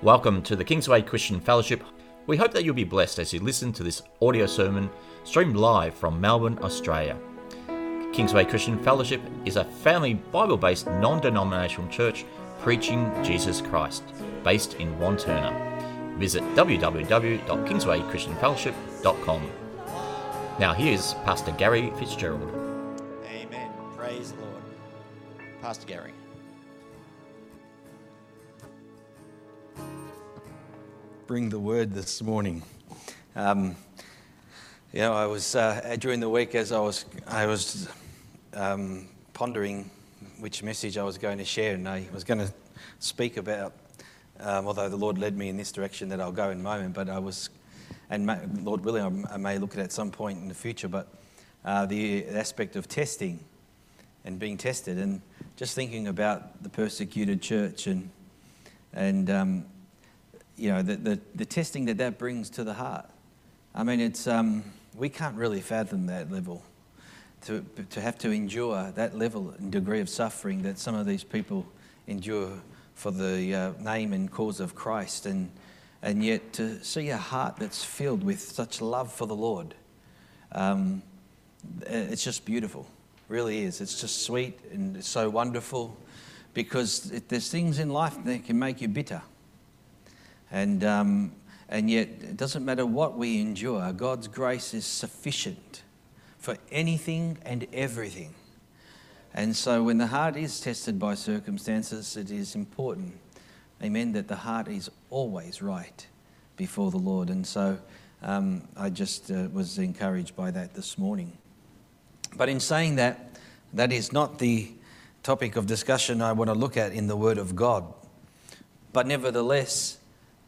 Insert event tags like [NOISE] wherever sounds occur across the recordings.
Welcome to the Kingsway Christian Fellowship. We hope that you'll be blessed as you listen to this audio sermon streamed live from Melbourne, Australia. Kingsway Christian Fellowship is a family Bible based non denominational church preaching Jesus Christ, based in Wantirna. Visit www.kingswaychristianfellowship.com. Now, here's Pastor Gary Fitzgerald. Amen. Praise the Lord. Pastor Gary. Bring the word this morning. Um, you know, I was uh, during the week as I was I was um, pondering which message I was going to share, and I was going to speak about. Um, although the Lord led me in this direction, that I'll go in a moment. But I was, and may, Lord willing, I may look at it at some point in the future. But uh, the aspect of testing and being tested, and just thinking about the persecuted church and and um, you know, the, the, the, testing that that brings to the heart. I mean, it's, um, we can't really fathom that level. To, to have to endure that level and degree of suffering that some of these people endure for the uh, name and cause of Christ, and, and yet to see a heart that's filled with such love for the Lord, um, it's just beautiful. really is. It's just sweet and so wonderful because it, there's things in life that can make you bitter. And, um, and yet, it doesn't matter what we endure, God's grace is sufficient for anything and everything. And so, when the heart is tested by circumstances, it is important, amen, that the heart is always right before the Lord. And so, um, I just uh, was encouraged by that this morning. But in saying that, that is not the topic of discussion I want to look at in the Word of God. But nevertheless,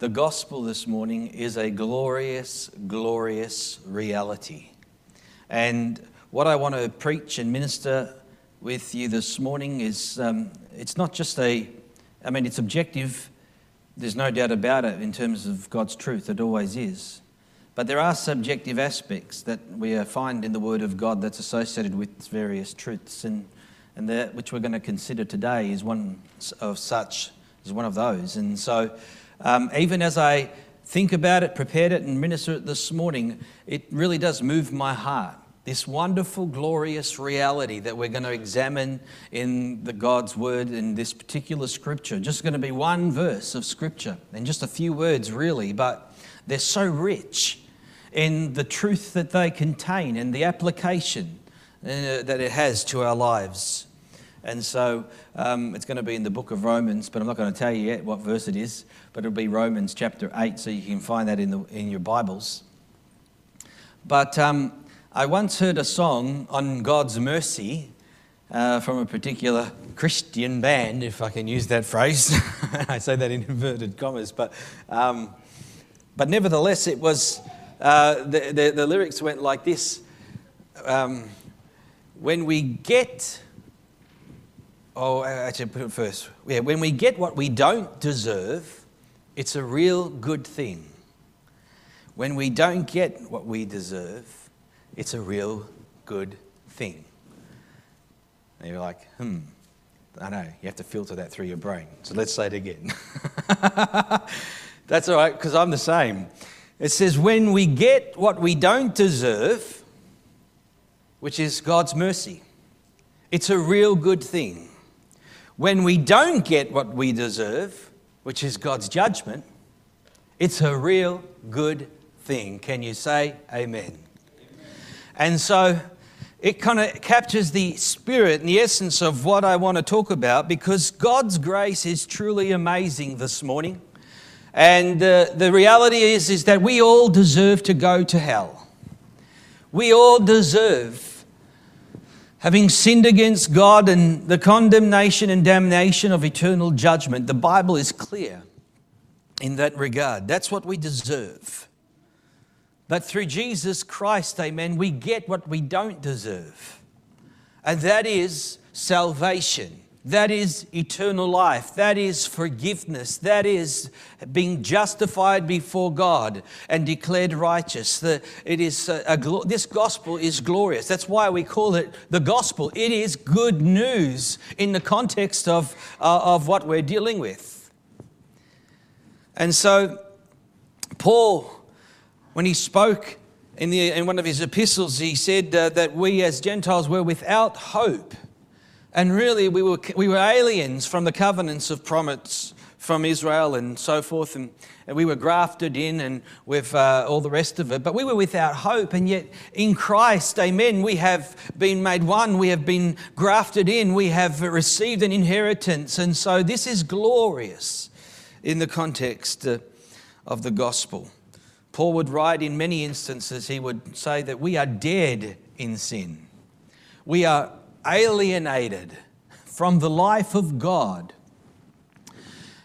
the gospel this morning is a glorious, glorious reality. And what I want to preach and minister with you this morning is um, it's not just a, I mean, it's objective. There's no doubt about it in terms of God's truth, it always is. But there are subjective aspects that we find in the Word of God that's associated with various truths, and, and that which we're going to consider today is one of such, is one of those. And so um, even as I think about it, prepared it, and minister it this morning, it really does move my heart. This wonderful, glorious reality that we're going to examine in the God's Word in this particular scripture. Just going to be one verse of scripture and just a few words, really, but they're so rich in the truth that they contain and the application uh, that it has to our lives. And so um, it's going to be in the book of Romans, but I'm not going to tell you yet what verse it is, but it'll be Romans chapter 8, so you can find that in, the, in your Bibles. But um, I once heard a song on God's mercy uh, from a particular Christian band, if I can use that phrase. [LAUGHS] I say that in inverted commas, but, um, but nevertheless, it was, uh, the, the, the, lyrics went like this um, When we get Oh, actually, put it first. Yeah, when we get what we don't deserve, it's a real good thing. When we don't get what we deserve, it's a real good thing. And you're like, hmm, I know, you have to filter that through your brain. So let's say it again. [LAUGHS] That's all right, because I'm the same. It says, when we get what we don't deserve, which is God's mercy, it's a real good thing. When we don't get what we deserve, which is God's judgment, it's a real good thing. Can you say amen? amen. And so it kind of captures the spirit and the essence of what I want to talk about because God's grace is truly amazing this morning. And uh, the reality is, is that we all deserve to go to hell. We all deserve having sinned against God and the condemnation and damnation of eternal judgment, the Bible is clear in that regard. That's what we deserve. But through Jesus Christ, amen, we get what we don't deserve. And that is salvation. That is eternal life. That is forgiveness. That is being justified before God and declared righteous. The, it is a, a, this gospel is glorious. That's why we call it the gospel. It is good news in the context of, uh, of what we're dealing with. And so, Paul, when he spoke in, the, in one of his epistles, he said uh, that we as Gentiles were without hope. And really, we were, we were aliens from the covenants of promise from Israel and so forth. And, and we were grafted in and with uh, all the rest of it. But we were without hope. And yet, in Christ, amen, we have been made one. We have been grafted in. We have received an inheritance. And so, this is glorious in the context uh, of the gospel. Paul would write in many instances, he would say that we are dead in sin. We are alienated from the life of God.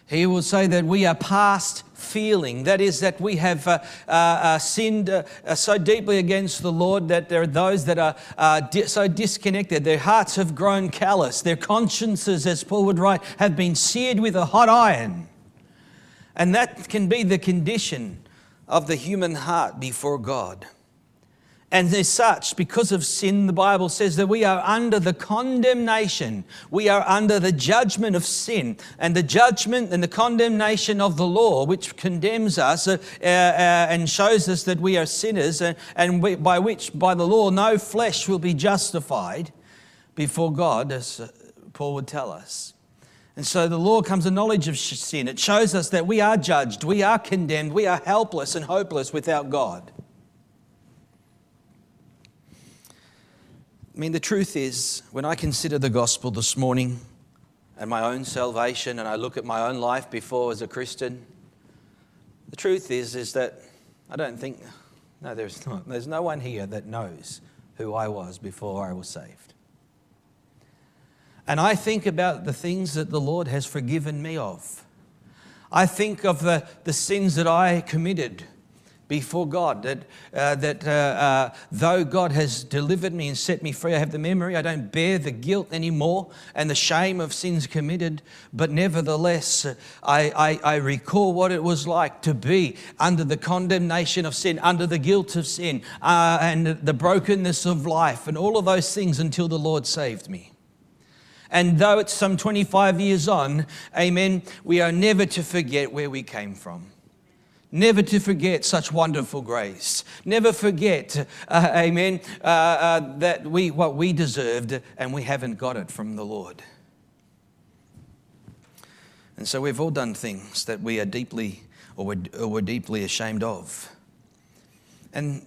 He will say that we are past feeling. That is, that we have uh, uh, uh sinned uh, so deeply against the Lord that there are those that are uh, di- so disconnected. Their hearts have grown callous. Their consciences, as Paul would write, have been seared with a hot iron. And that can be the condition of the human heart before God. And as such, because of sin, the Bible says that we are under the condemnation. We are under the judgment of sin and the judgment and the condemnation of the law, which condemns us uh, uh, and shows us that we are sinners, and, and we, by which, by the law, no flesh will be justified before God, as uh, Paul would tell us. And so the law comes a knowledge of sin. It shows us that we are judged, we are condemned, we are helpless and hopeless without God. I mean, the truth is, when I consider the gospel this morning and my own salvation, and I look at my own life before as a Christian, the truth is, is that I don't think, no, there's not. There's no one here that knows who I was before I was saved. And I think about the things that the Lord has forgiven me of. I think of the, the sins that I committed before God. That, uh, that uh, uh, though God has delivered me and set me free, I have the memory, I don't bear the guilt anymore and the shame of sins committed, but nevertheless, uh, I, I, I recall what it was like to be under the condemnation of sin, under the guilt of sin, uh, and the brokenness of life, and all of those things until the Lord saved me. And though it's some 25 years on, amen, we are never to forget where we came from. Never to forget such wonderful grace. Never forget, uh, amen, uh, uh, that we, what we deserved and we haven't got it from the Lord. And so we've all done things that we are deeply or we're, or we're deeply ashamed of. And,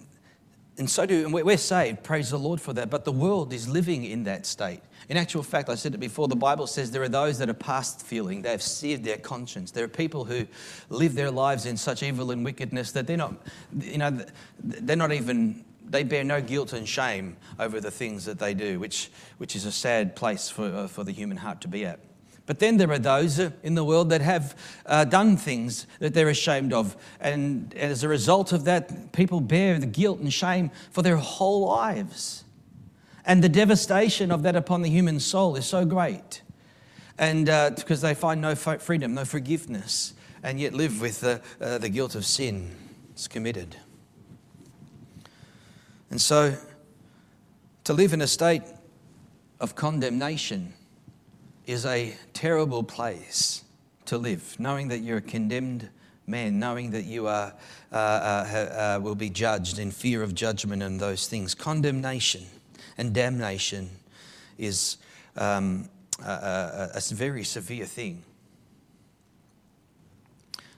and so do, and we're saved, praise the Lord for that. But the world is living in that state. In actual fact, I said it before, the Bible says there are those that are past feeling. They've seared their conscience. There are people who live their lives in such evil and wickedness that they're not, you know, they're not even, they bear no guilt and shame over the things that they do, which, which is a sad place for, uh, for the human heart to be at. But then there are those in the world that have uh, done things that they're ashamed of. And as a result of that, people bear the guilt and shame for their whole lives. And the devastation of that upon the human soul is so great. And uh, because they find no freedom, no forgiveness, and yet live with the, uh, the guilt of sin it's committed. And so, to live in a state of condemnation is a terrible place to live, knowing that you're a condemned man, knowing that you are, uh, uh, uh will be judged in fear of judgment and those things. Condemnation and damnation is um, a, a, a very severe thing.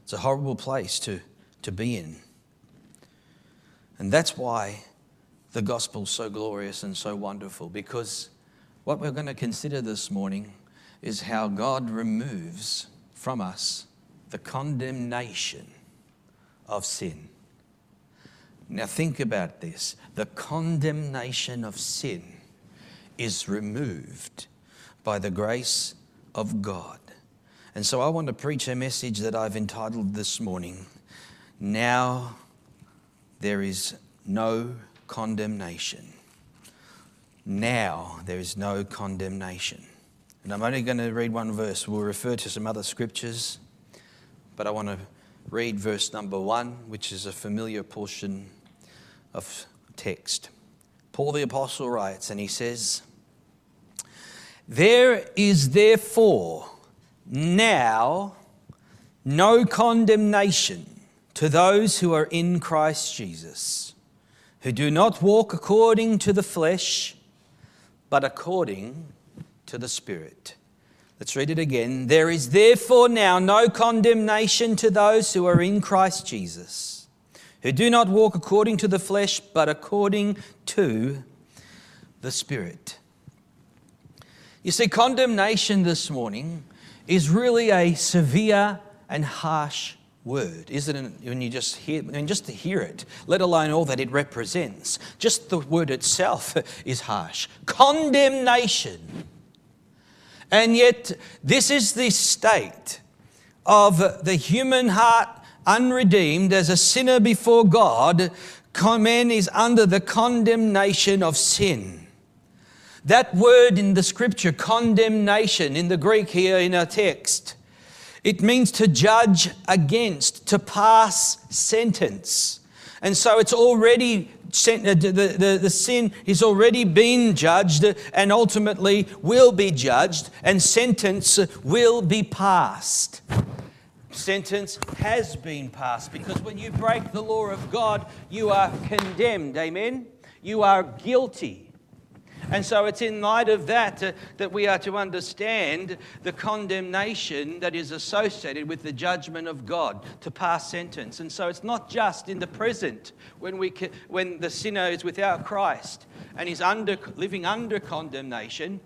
It's a horrible place to, to be in. And that's why the gospel's so glorious and so wonderful, because what we're going to consider this morning is how God removes from us the condemnation of sin. Now, think about this the condemnation of sin is removed by the grace of God. And so I want to preach a message that I've entitled this morning Now There Is No Condemnation. Now there is no condemnation. And I'm only going to read one verse. We'll refer to some other scriptures, but I want to read verse number one, which is a familiar portion of text. Paul the Apostle writes, and he says, There is therefore now no condemnation to those who are in Christ Jesus, who do not walk according to the flesh, but according to the Spirit. Let's read it again. There is therefore now no condemnation to those who are in Christ Jesus, who do not walk according to the flesh, but according to the Spirit. You see, condemnation this morning is really a severe and harsh word, isn't it? When you just hear, and just to hear it, let alone all that it represents, just the word itself [LAUGHS] is harsh. Condemnation. And yet, this is the state of the human heart unredeemed as a sinner before God. Man is under the condemnation of sin. That word in the scripture, condemnation, in the Greek here in our text, it means to judge against, to pass sentence. And so it's already uh, the, the, the sin is already been judged and ultimately will be judged, and sentence will be passed. Sentence has been passed because when you break the law of God, you are condemned. Amen? You are guilty. And so it's in light of that uh, that we are to understand the condemnation that is associated with the judgment of God to pass sentence. And so it's not just in the present when, we, when the sinner is without Christ and is under, living under condemnation,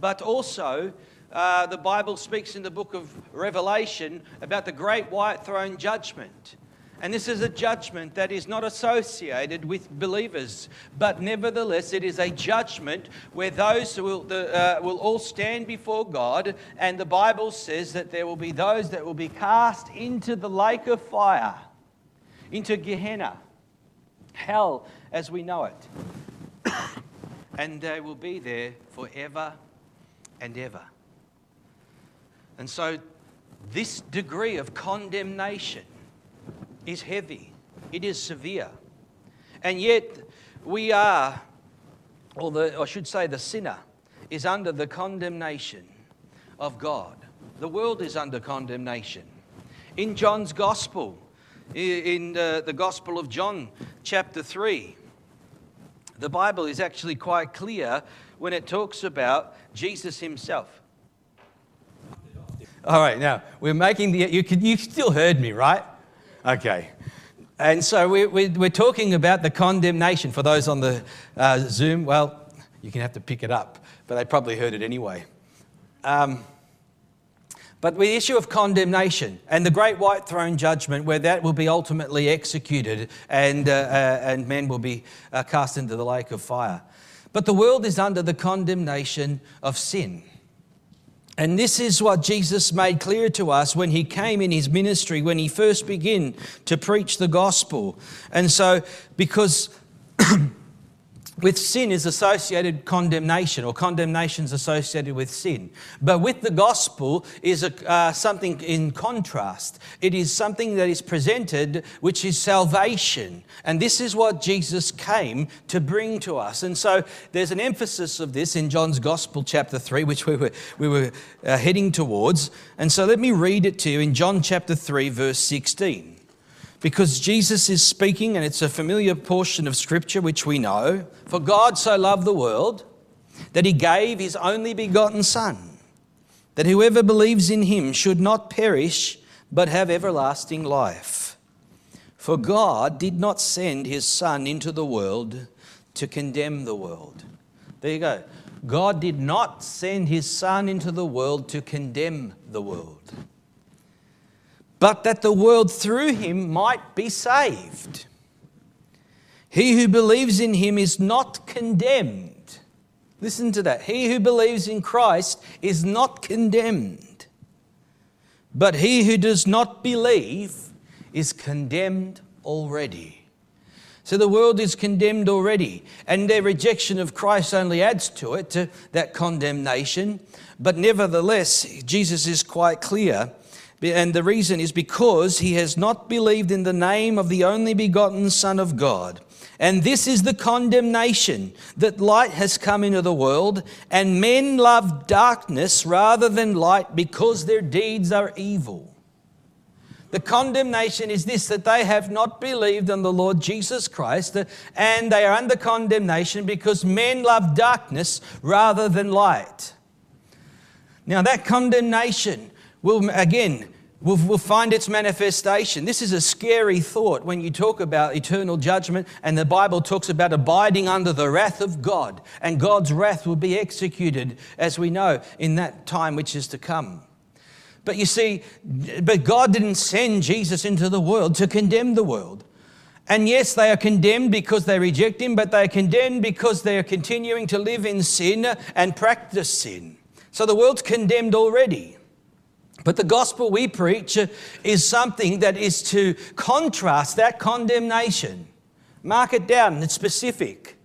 but also uh, the Bible speaks in the book of Revelation about the great white throne judgment. And this is a judgment that is not associated with believers, but nevertheless, it is a judgment where those will, the, uh, will all stand before God. And the Bible says that there will be those that will be cast into the lake of fire, into Gehenna, hell as we know it. [COUGHS] and they will be there forever and ever. And so, this degree of condemnation is heavy, it is severe. And yet, we are, or the, I should say, the sinner is under the condemnation of God. The world is under condemnation. In John's Gospel, in uh, the Gospel of John, chapter 3, the Bible is actually quite clear when it talks about Jesus himself. All right, now we're making the. You, can, you still heard me, right? Okay. And so we, we, we're talking about the condemnation for those on the uh, Zoom. Well, you can have to pick it up, but they probably heard it anyway. Um, but the issue of condemnation and the great white throne judgment, where that will be ultimately executed and, uh, uh, and men will be uh, cast into the lake of fire. But the world is under the condemnation of sin. And this is what Jesus made clear to us when he came in his ministry, when he first began to preach the gospel. And so, because [CLEARS THROAT] with sin is associated condemnation, or condemnation is associated with sin. But with the gospel is a, uh, something in contrast. It is something that is presented, which is salvation. And this is what Jesus came to bring to us. And so there's an emphasis of this in John's Gospel, chapter 3, which we were, we were uh, heading towards. And so let me read it to you in John chapter 3, verse 16 because Jesus is speaking, and it's a familiar portion of Scripture which we know. For God so loved the world that he gave his only begotten Son, that whoever believes in him should not perish, but have everlasting life. For God did not send his Son into the world to condemn the world. There you go. God did not send his Son into the world to condemn the world but that the world through him might be saved. He who believes in him is not condemned. Listen to that. He who believes in Christ is not condemned. But he who does not believe is condemned already. So the world is condemned already, and their rejection of Christ only adds to it, to that condemnation. But nevertheless, Jesus is quite clear and the reason is because he has not believed in the name of the only begotten Son of God. And this is the condemnation that light has come into the world, and men love darkness rather than light because their deeds are evil. The condemnation is this that they have not believed on the Lord Jesus Christ, uh, and they are under condemnation because men love darkness rather than light. Now, that condemnation will, again, will, will find its manifestation. This is a scary thought when you talk about eternal judgment, and the Bible talks about abiding under the wrath of God, and God's wrath will be executed, as we know, in that time which is to come. But you see, but God didn't send Jesus into the world to condemn the world. And yes, they are condemned because they reject Him, but they are condemned because they are continuing to live in sin and practice sin. So the world's condemned already. But the gospel we preach uh, is something that is to contrast that condemnation. Mark it down, it's specific.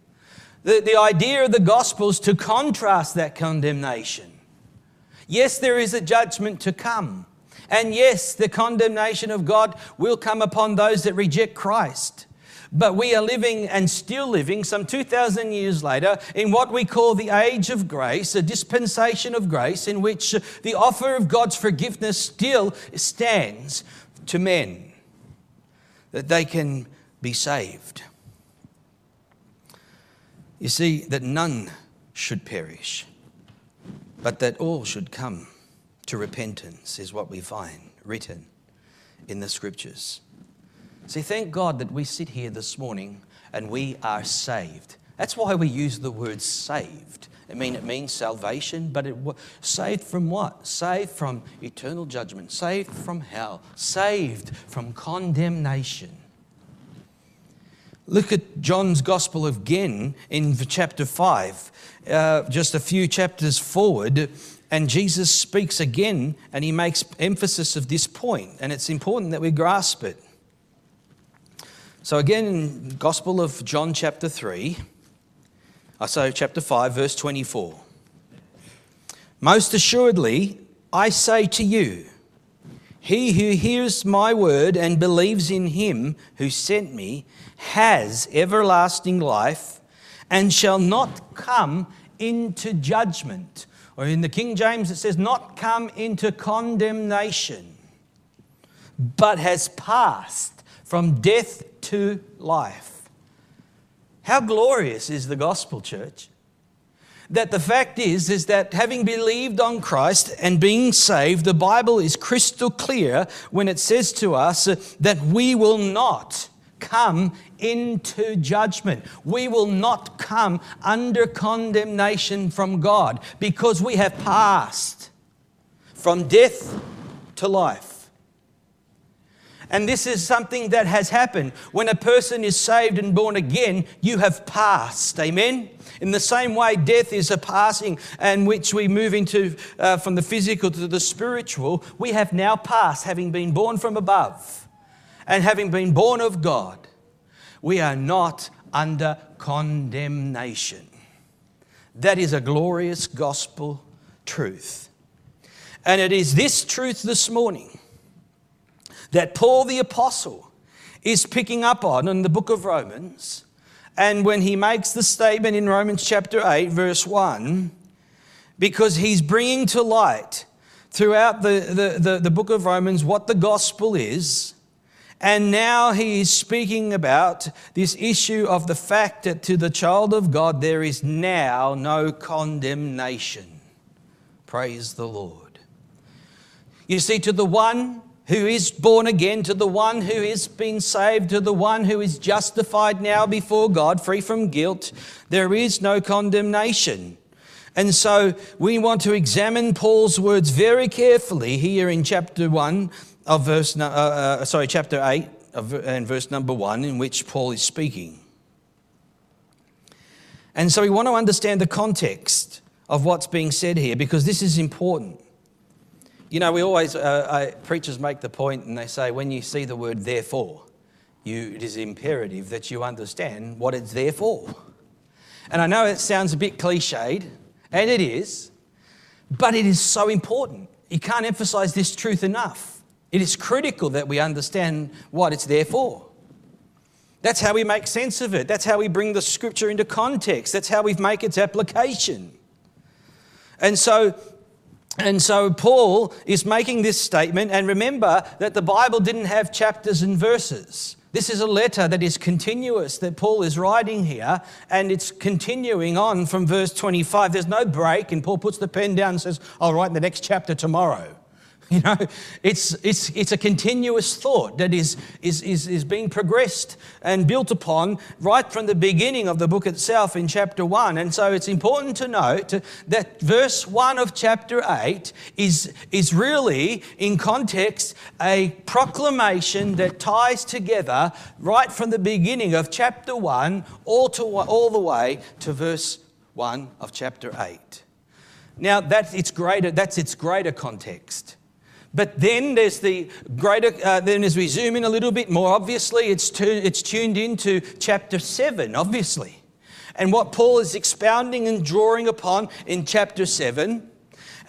The, the idea of the gospel is to contrast that condemnation. Yes, there is a judgment to come. And yes, the condemnation of God will come upon those that reject Christ. But we are living and still living some 2,000 years later in what we call the age of grace, a dispensation of grace in which the offer of God's forgiveness still stands to men, that they can be saved. You see, that none should perish but that all should come to repentance, is what we find written in the scriptures. See, thank God that we sit here this morning and we are saved. That's why we use the word saved. I mean, it means salvation, but it saved from what? Saved from eternal judgment, saved from hell, saved from condemnation. Look at John's Gospel again in chapter 5 uh, just a few chapters forward, and Jesus speaks again and he makes emphasis of this point, and it's important that we grasp it. So, again, Gospel of John, chapter 3, uh, I say chapter 5, verse 24. Most assuredly, I say to you, he who hears my word and believes in him who sent me has everlasting life and shall not come into judgment. Or in the King James, it says, not come into condemnation, but has passed from death to life. How glorious is the gospel, church? That the fact is, is that having believed on Christ and being saved, the Bible is crystal clear when it says to us that we will not come into judgment. We will not come under condemnation from God because we have passed from death to life. And this is something that has happened. When a person is saved and born again, you have passed. Amen? In the same way, death is a passing and which we move into uh, from the physical to the spiritual, we have now passed, having been born from above and having been born of God we are not under condemnation. That is a glorious gospel truth. And it is this truth this morning that Paul the Apostle is picking up on in the book of Romans. And when he makes the statement in Romans chapter 8, verse 1, because he's bringing to light throughout the, the, the, the book of Romans what the gospel is and now he is speaking about this issue of the fact that to the child of God there is now no condemnation. Praise the Lord. You see, to the one who is born again, to the one who has been saved, to the one who is justified now before God, free from guilt, there is no condemnation. And so we want to examine Paul's words very carefully here in chapter 1 of verse, uh, uh, sorry, chapter 8 of, and verse number 1, in which Paul is speaking. And so we want to understand the context of what's being said here because this is important. You know, we always, uh, preachers make the point and they say, when you see the word therefore, you, it is imperative that you understand what it's there for. And I know it sounds a bit cliched, and it is, but it is so important. You can't emphasize this truth enough. It is critical that we understand what it's there for. That's how we make sense of it. That's how we bring the scripture into context. That's how we make its application. And so And so Paul is making this statement, and remember that the Bible didn't have chapters and verses. This is a letter that is continuous that Paul is writing here, and it's continuing on from verse 25. There's no break, and Paul puts the pen down and says, I'll write the next chapter tomorrow. [LAUGHS] You know, it's, it's, it's a continuous thought that is, is, is, is being progressed and built upon right from the beginning of the book itself in chapter 1. And so it's important to note that verse 1 of chapter 8 is, is really, in context, a proclamation that ties together right from the beginning of chapter 1 all, to, all the way to verse 1 of chapter 8. Now, that's its greater, that's its greater context. But then there's the greater, uh, then as we zoom in a little bit more, obviously it's, tu- it's tuned into chapter 7, obviously. And what Paul is expounding and drawing upon in chapter 7,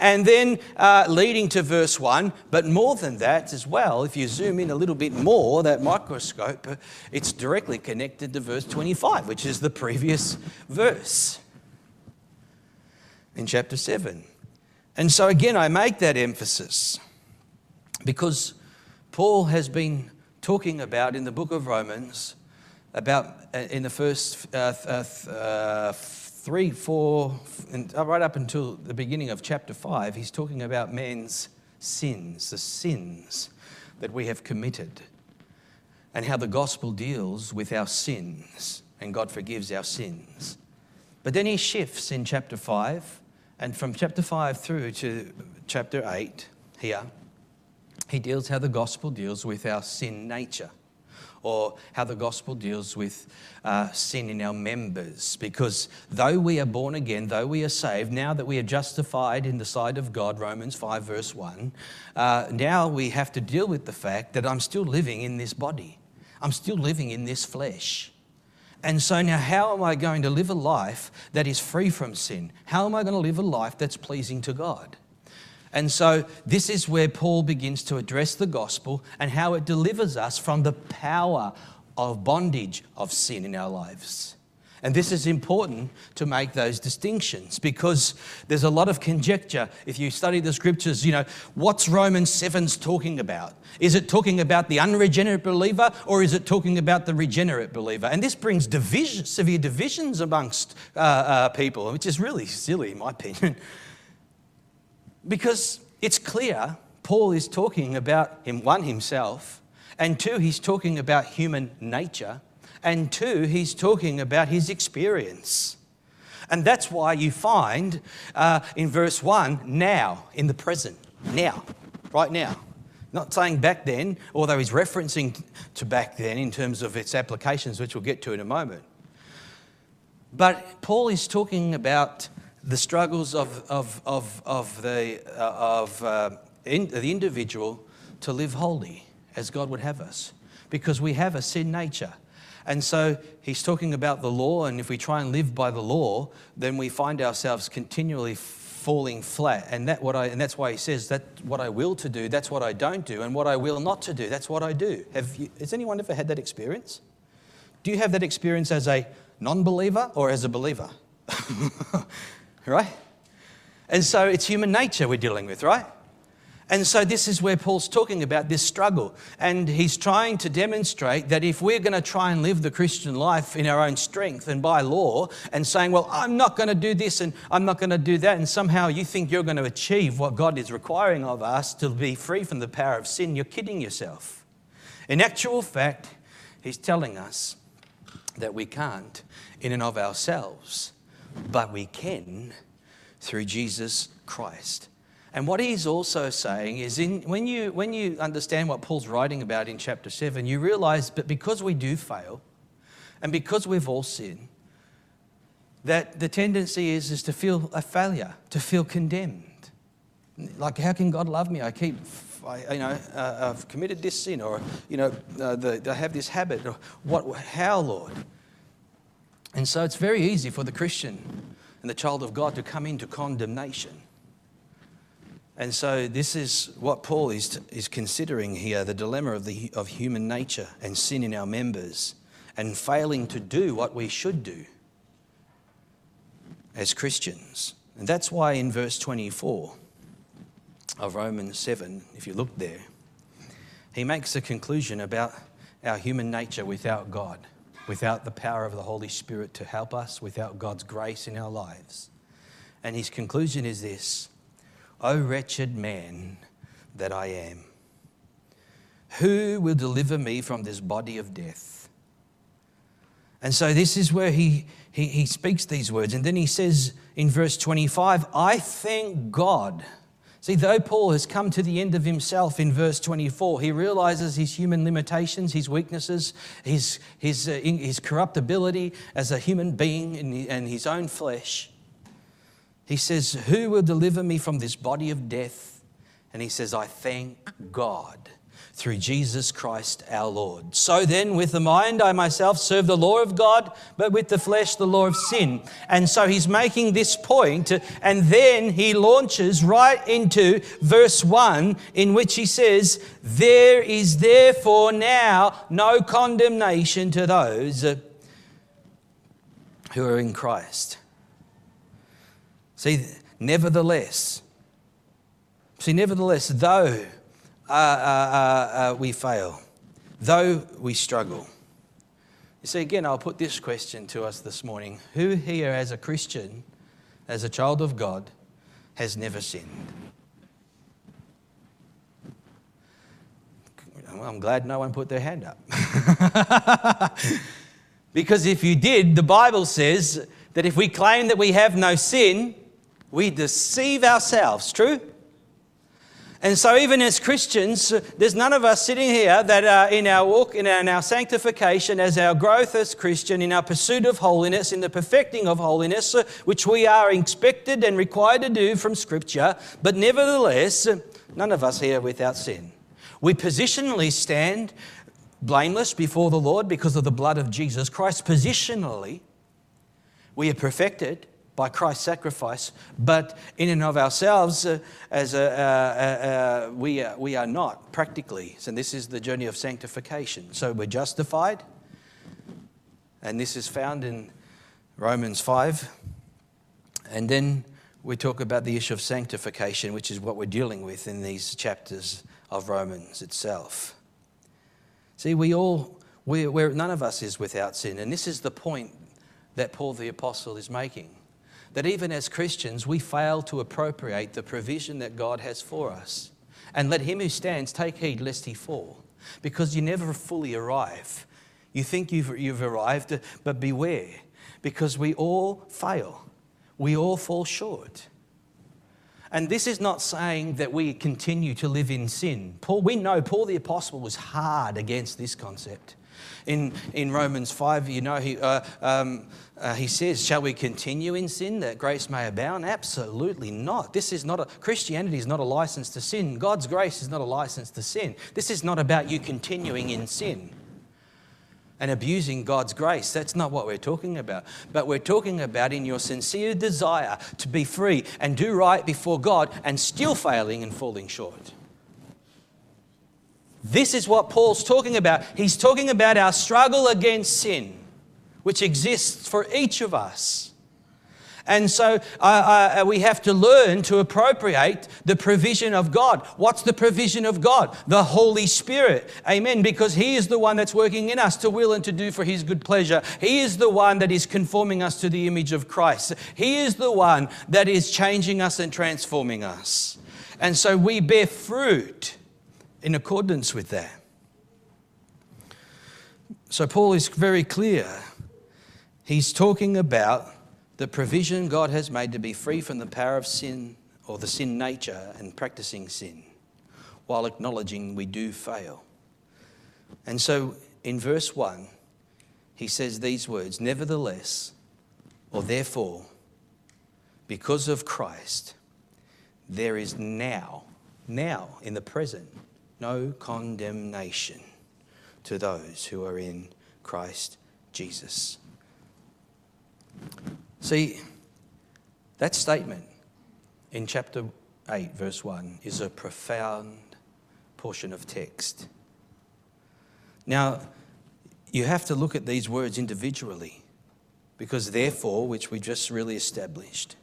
and then uh, leading to verse 1. But more than that as well, if you zoom in a little bit more, that microscope, uh, it's directly connected to verse 25, which is the previous verse in chapter 7. And so again, I make that emphasis. Because Paul has been talking about in the book of Romans, about uh, in the first uh, uh, uh, three, four, and uh, right up until the beginning of chapter five, he's talking about man's sins, the sins that we have committed, and how the gospel deals with our sins, and God forgives our sins. But then he shifts in chapter 5, and from chapter 5 through to chapter 8 here, he deals how the gospel deals with our sin nature or how the gospel deals with uh, sin in our members. Because though we are born again, though we are saved, now that we are justified in the sight of God, Romans 5, verse 1, uh, now we have to deal with the fact that I'm still living in this body, I'm still living in this flesh. And so now, how am I going to live a life that is free from sin? How am I going to live a life that's pleasing to God? And so, this is where Paul begins to address the gospel and how it delivers us from the power of bondage of sin in our lives. And this is important to make those distinctions because there's a lot of conjecture. If you study the scriptures, you know, what's Romans 7's talking about? Is it talking about the unregenerate believer or is it talking about the regenerate believer? And this brings division, severe divisions amongst uh, uh, people, which is really silly, in my opinion. [LAUGHS] Because it's clear Paul is talking about him, one, himself, and two, he's talking about human nature, and two, he's talking about his experience. And that's why you find uh, in verse 1 now, in the present, now, right now. Not saying back then, although he's referencing to back then in terms of its applications, which we'll get to in a moment. But Paul is talking about the struggles of, of, of, of, the, uh, of uh, in, the individual to live holy as God would have us because we have a sin nature. And so he's talking about the law, and if we try and live by the law, then we find ourselves continually falling flat. And, that what I, and that's why he says that what I will to do, that's what I don't do, and what I will not to do, that's what I do. Have you, has anyone ever had that experience? Do you have that experience as a non believer or as a believer? [LAUGHS] right? And so it's human nature we're dealing with, right? And so this is where Paul's talking about this struggle. And he's trying to demonstrate that if we're going to try and live the Christian life in our own strength and by law, and saying, well, I'm not going to do this and I'm not going to do that, and somehow you think you're going to achieve what God is requiring of us to be free from the power of sin, you're kidding yourself. In actual fact, he's telling us that we can't in and of ourselves, but we can through Jesus Christ. And what he's also saying is in, when, you, when you understand what Paul's writing about in chapter 7, you realize that because we do fail and because we've all sinned, that the tendency is, is to feel a failure, to feel condemned. Like, how can God love me? I keep, I, you know, uh, I've committed this sin, or, you know, uh, the, I have this habit. Or what, how, Lord? And so it's very easy for the Christian and the child of God to come into condemnation. And so, this is what Paul is, is considering here the dilemma of, the, of human nature and sin in our members and failing to do what we should do as Christians. And that's why in verse 24, of Romans 7, if you look there, he makes a conclusion about our human nature without God, without the power of the Holy Spirit to help us, without God's grace in our lives. And his conclusion is this O wretched man that I am, who will deliver me from this body of death? And so this is where he, he, he speaks these words. And then he says in verse 25, I thank God. See, though Paul has come to the end of himself in verse 24, he realizes his human limitations, his weaknesses, his, his, uh, his corruptibility as a human being and his own flesh. He says, Who will deliver me from this body of death? And he says, I thank God through Jesus Christ our Lord. So then, with the mind, I myself serve the law of God, but with the flesh, the law of sin. And so he's making this point, and then he launches right into verse 1, in which he says, There is therefore now no condemnation to those who are in Christ. See, nevertheless, see, nevertheless, though uh, uh, uh, we fail, though we struggle. You see, again, I'll put this question to us this morning Who here, as a Christian, as a child of God, has never sinned? I'm glad no one put their hand up. [LAUGHS] because if you did, the Bible says that if we claim that we have no sin, we deceive ourselves. True? And so, even as Christians, uh, there's none of us sitting here that are in our walk, in our, in our, sanctification, as our growth as Christian, in our pursuit of holiness, in the perfecting of holiness, uh, which we are expected and required to do from Scripture. But nevertheless, uh, none of us here without sin. We positionally stand blameless before the Lord because of the blood of Jesus Christ. Positionally, we are perfected by Christ's sacrifice, but in and of ourselves, uh, as a, uh, uh, uh we, are, we are not practically. So, this is the journey of sanctification. So, we're justified, and this is found in Romans 5. And then we talk about the issue of sanctification, which is what we're dealing with in these chapters of Romans itself. See, we all, we, we're, none of us is without sin, and this is the point that Paul the Apostle is making that even as Christians, we fail to appropriate the provision that God has for us. And let him who stands take heed lest he fall, because you never fully arrive. You think you've, you've arrived, but beware, because we all fail. We all fall short. And this is not saying that we continue to live in sin. Paul, we know Paul the Apostle was hard against this concept. In, in Romans 5, you know, he, uh, um, uh, he says, Shall we continue in sin that grace may abound? Absolutely not. This is not a, Christianity is not a license to sin. God's grace is not a license to sin. This is not about you continuing in sin and abusing God's grace. That's not what we're talking about. But we're talking about in your sincere desire to be free and do right before God and still failing and falling short. This is what Paul's talking about. He's talking about our struggle against sin, which exists for each of us. And so uh, uh, we have to learn to appropriate the provision of God. What's the provision of God? The Holy Spirit. Amen. Because He is the one that's working in us to will and to do for His good pleasure. He is the one that is conforming us to the image of Christ. He is the one that is changing us and transforming us. And so we bear fruit in accordance with that. So, Paul is very clear. He's talking about the provision God has made to be free from the power of sin or the sin nature and practicing sin while acknowledging we do fail. And so, in verse 1, he says these words Nevertheless, or therefore, because of Christ, there is now, now in the present, no condemnation to those who are in Christ Jesus. See, that statement in chapter 8, verse 1, is a profound portion of text. Now, you have to look at these words individually because, therefore, which we just really established,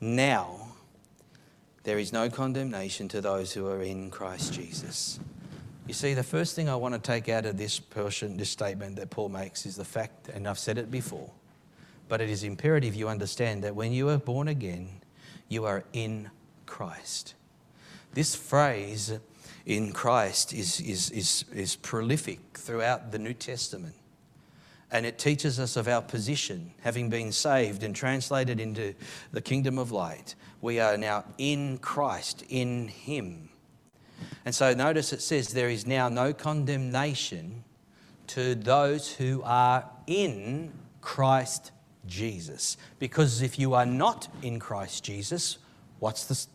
now there is no condemnation to those who are in Christ Jesus. You see, the first thing I want to take out of this portion, this statement that Paul makes, is the fact, and I've said it before, but it is imperative you understand that when you are born again, you are in Christ. This phrase, in Christ, is, is, is, is prolific throughout the New Testament. And it teaches us of our position, having been saved and translated into the kingdom of light. We are now in Christ, in Him. And so notice it says, There is now no condemnation to those who are in Christ Jesus. Because if you are not in Christ Jesus, what's the,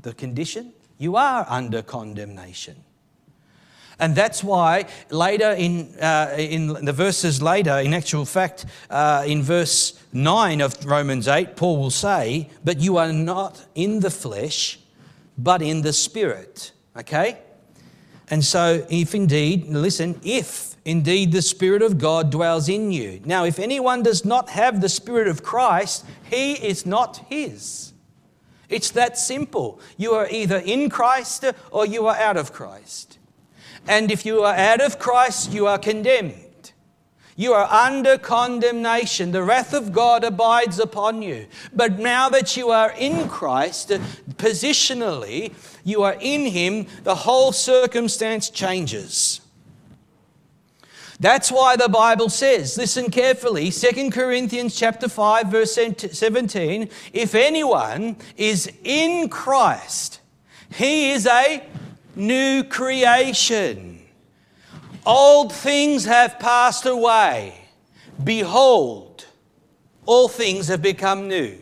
the condition? You are under condemnation. And that's why later in, uh, in the verses later, in actual fact, uh, in verse 9 of Romans 8, Paul will say, But you are not in the flesh, but in the spirit. Okay? And so, if indeed, listen, if indeed the Spirit of God dwells in you. Now, if anyone does not have the Spirit of Christ, he is not his. It's that simple. You are either in Christ or you are out of Christ. And if you are out of Christ, you are condemned. You are under condemnation. The wrath of God abides upon you. But now that you are in Christ, positionally, you are in Him, the whole circumstance changes. That's why the Bible says, listen carefully, 2 Corinthians chapter 5 verse 17, if anyone is in Christ, he is a new creation. Old things have passed away. Behold, all things have become new.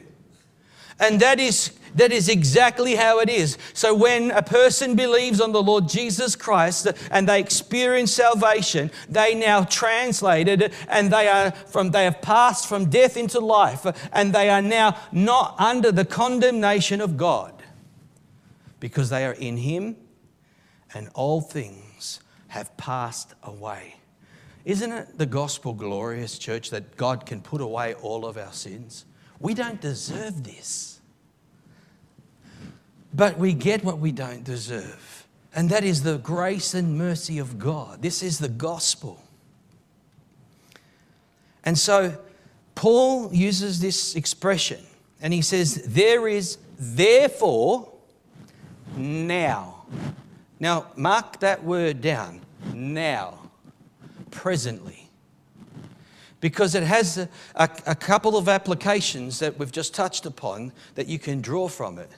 And that is, that is exactly how it is. So when a person believes on the Lord Jesus Christ and they experience salvation, they now translated and they are from they have passed from death into life and they are now not under the condemnation of God because they are in him and all things have passed away. Isn't it the gospel glorious, church, that God can put away all of our sins? We don't deserve this. But we get what we don't deserve. And that is the grace and mercy of God. This is the gospel. And so Paul uses this expression and he says, There is therefore now now, mark that word down now, presently. Because it has a, a, a, couple of applications that we've just touched upon that you can draw from it.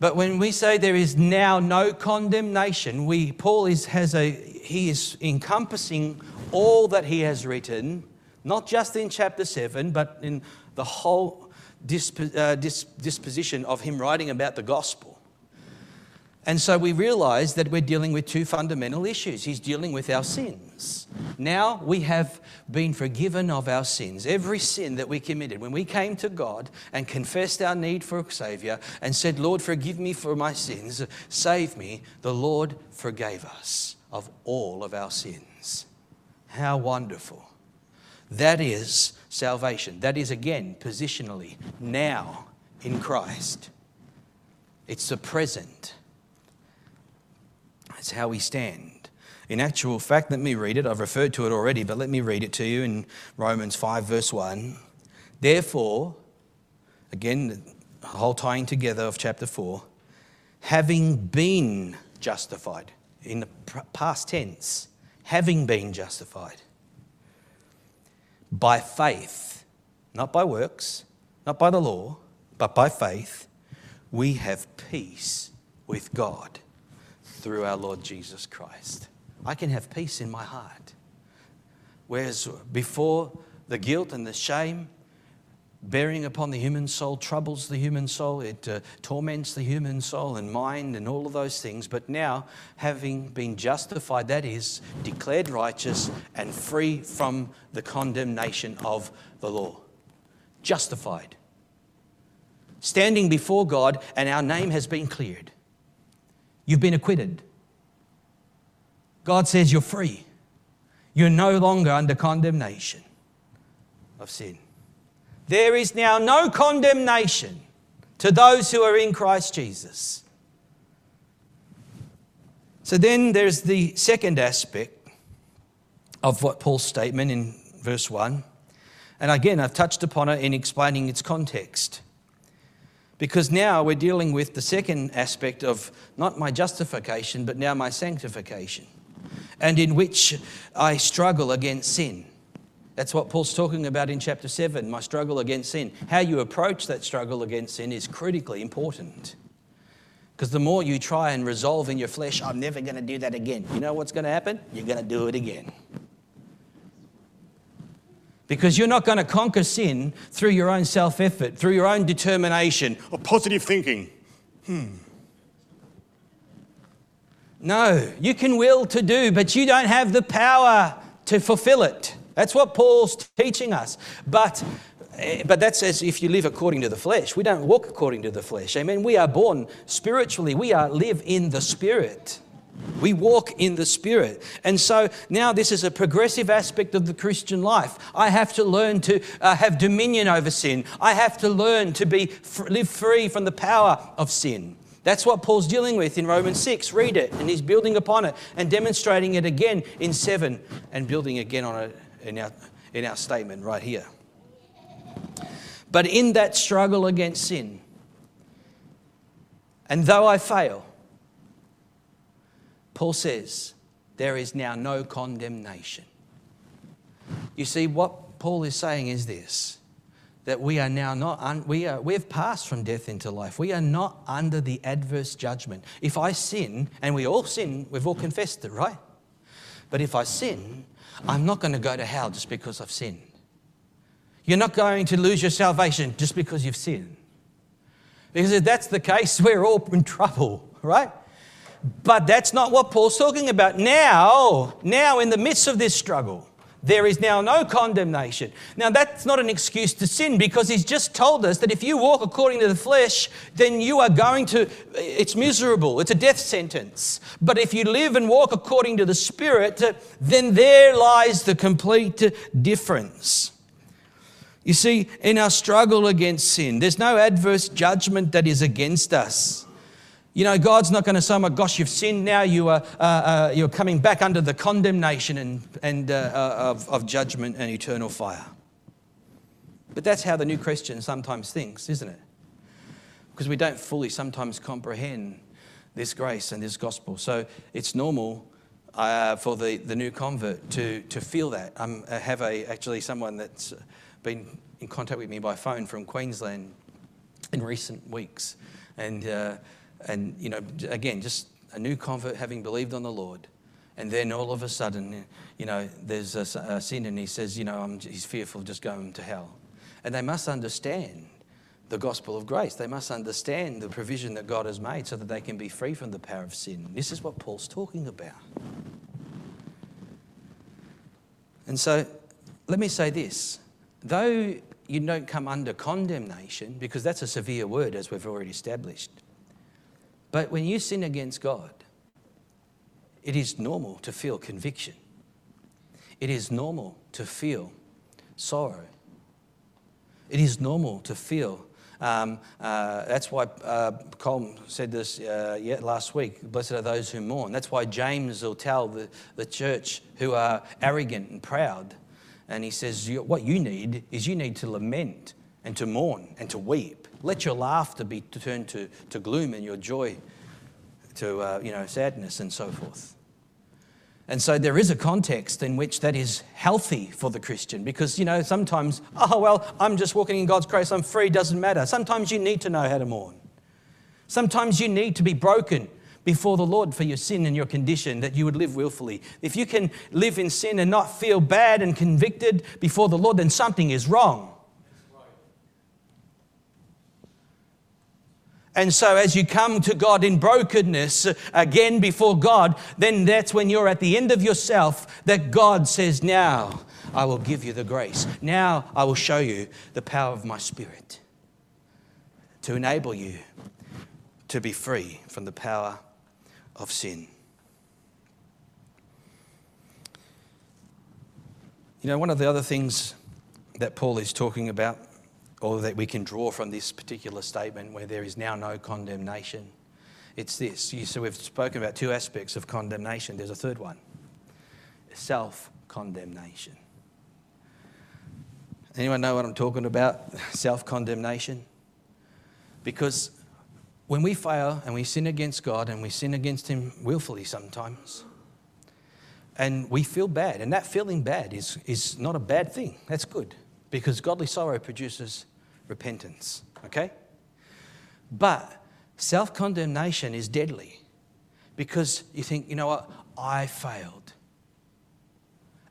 But when we say there is now no condemnation, we, Paul is, has a, he is encompassing all that he has written, not just in chapter 7, but in the whole disp, uh, disposition of him writing about the gospel. And so we realize that we're dealing with two fundamental issues. He's dealing with our sins. Now we have been forgiven of our sins. Every sin that we committed, when we came to God and confessed our need for a Savior and said, Lord, forgive me for my sins, save me, the Lord forgave us of all of our sins. How wonderful. That is salvation. That is, again, positionally, now in Christ. It's the present it's how we stand. In actual fact, let me read it. I've referred to it already, but let me read it to you in Romans 5, verse 1. Therefore, again, the whole tying together of chapter 4, having been justified, in the past tense, having been justified by faith, not by works, not by the law, but by faith, we have peace with God through our Lord Jesus Christ. I can have peace in my heart. Whereas before, the guilt and the shame bearing upon the human soul troubles the human soul, it uh, torments the human soul and mind and all of those things. But now, having been justified, that is, declared righteous and free from the condemnation of the law. Justified. Standing before God, and our name has been cleared. You've been acquitted. God says you're free. You're no longer under condemnation of sin. There is now no condemnation to those who are in Christ Jesus. So then there's the second aspect of what Paul's statement in verse 1. And again, I've touched upon it in explaining its context. Because now we're dealing with the second aspect of not my justification, but now my sanctification, and in which I struggle against sin. That's what Paul's talking about in chapter 7, my struggle against sin. How you approach that struggle against sin is critically important. Because the more you try and resolve in your flesh, I'm never going to do that again, you know what's going to happen? You're going to do it again. Because you're not going to conquer sin through your own self effort, through your own determination or positive thinking. Hmm. No, you can will to do, but you don't have the power to fulfill it. That's what Paul's teaching us. But Eh, but that's as if you live according to the flesh. We don't walk according to the flesh. Amen. We are born spiritually. We are live in the spirit. We walk in the Spirit. And so now this is a progressive aspect of the Christian life. I have to learn to uh, have dominion over sin. I have to learn to be, live free from the power of sin. That's what Paul's dealing with in Romans 6. Read it. And he's building upon it and demonstrating it again in 7 and building again on it in our, in our statement right here. But in that struggle against sin, and though I fail, Paul says, there is now no condemnation. You see, what Paul is saying is this that we are now not, un, we are, we've passed from death into life. We are not under the adverse judgment. If I sin, and we all sin, we've all confessed it, right? But if I sin, I'm not going to go to hell just because I've sinned. You're not going to lose your salvation just because you've sinned. Because if that's the case, we're all in trouble, right? But that's not what Paul's talking about. Now, now in the midst of this struggle, there is now no condemnation. Now, that's not an excuse to sin because he's just told us that if you walk according to the flesh, then you are going to, it's miserable. It's a death sentence. But if you live and walk according to the Spirit, then there lies the complete difference. You see, in our struggle against sin, there's no adverse judgment that is against us. You know, God's not going to say, oh my gosh, you've sinned now, you are, uh, uh, you're coming back under the condemnation and, and, uh, uh, of, of judgment and eternal fire. But that's how the new Christian sometimes thinks, isn't it? Because we don't fully sometimes comprehend this grace and this gospel. So it's normal uh, for the, the new convert to, to feel that. Um, I have a, actually someone that's been in contact with me by phone from Queensland in recent weeks. And, uh, and you know, again, just a new convert having believed on the Lord. And then all of a sudden, you know, there's a, a sin and he says, you know, I'm, he's fearful of just going to hell. And they must understand the gospel of grace. They must understand the provision that God has made so that they can be free from the power of sin. This is what Paul's talking about. And so let me say this though you don't come under condemnation, because that's a severe word, as we've already established, but when you sin against God, it is normal to feel conviction. It is normal to feel sorrow. It is normal to feel. Um, uh, that's why uh, Colm said this uh, last week blessed are those who mourn. That's why James will tell the, the church who are arrogant and proud and he says, What you need is you need to lament and to mourn and to weep. Let your laughter be turned to, to gloom and your joy to uh, you know, sadness and so forth. And so there is a context in which that is healthy for the Christian because, you know, sometimes, oh, well, I'm just walking in God's grace, I'm free, doesn't matter. Sometimes you need to know how to mourn. Sometimes you need to be broken before the Lord for your sin and your condition, that you would live willfully. If you can live in sin and not feel bad and convicted before the Lord, then something is wrong. And so, as you come to God in brokenness uh, again before God, then that's when you're at the end of yourself that God says, Now I will give you the grace. Now I will show you the power of my Spirit to enable you to be free from the power of sin. You know, one of the other things that Paul is talking about or that we can draw from this particular statement where there is now no condemnation. It's this. You, so we've spoken about two aspects of condemnation. There's a third one self condemnation. Anyone know what I'm talking about? Self condemnation? Because when we fail and we sin against God and we sin against Him willfully sometimes, and we feel bad, and that feeling bad is, is not a bad thing. That's good because godly sorrow produces repentance, okay? But self condemnation is deadly because you think, you know what, I failed.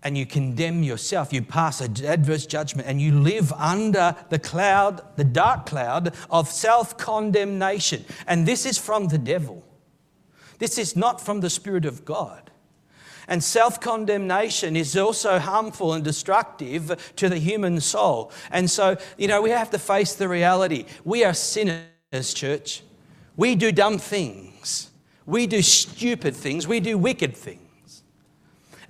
And you condemn yourself, you pass an adverse judgment, and you live under the cloud, the dark cloud of self condemnation. And this is from the devil. This is not from the Spirit of God. And self condemnation is also harmful and destructive to the human soul. And so, you know, we have to face the reality. We are sinners, church. We do dumb things, we do stupid things, we do wicked things.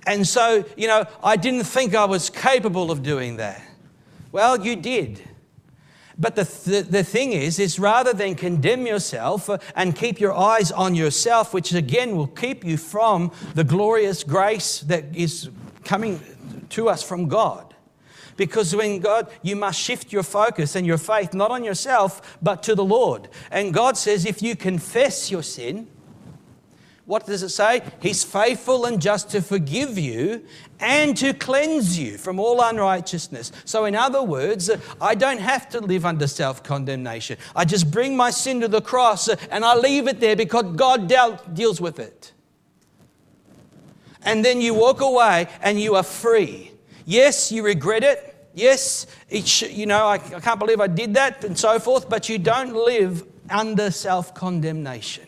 And so, you know, I didn't think I was capable of doing that. Well, you did. But the, th- the thing is, is rather than condemn yourself uh, and keep your eyes on yourself, which again will keep you from the glorious grace that is coming to us from God. Because when God, you must shift your focus and your faith not on yourself, but to the Lord. And God says, if you confess your sin, what does it say? He's faithful and just to forgive you and to cleanse you from all unrighteousness. So, in other words, I don't have to live under self condemnation. I just bring my sin to the cross and I leave it there because God dealt, deals with it. And then you walk away and you are free. Yes, you regret it. Yes, it you know, I, I can't believe I did that and so forth, but you don't live under self condemnation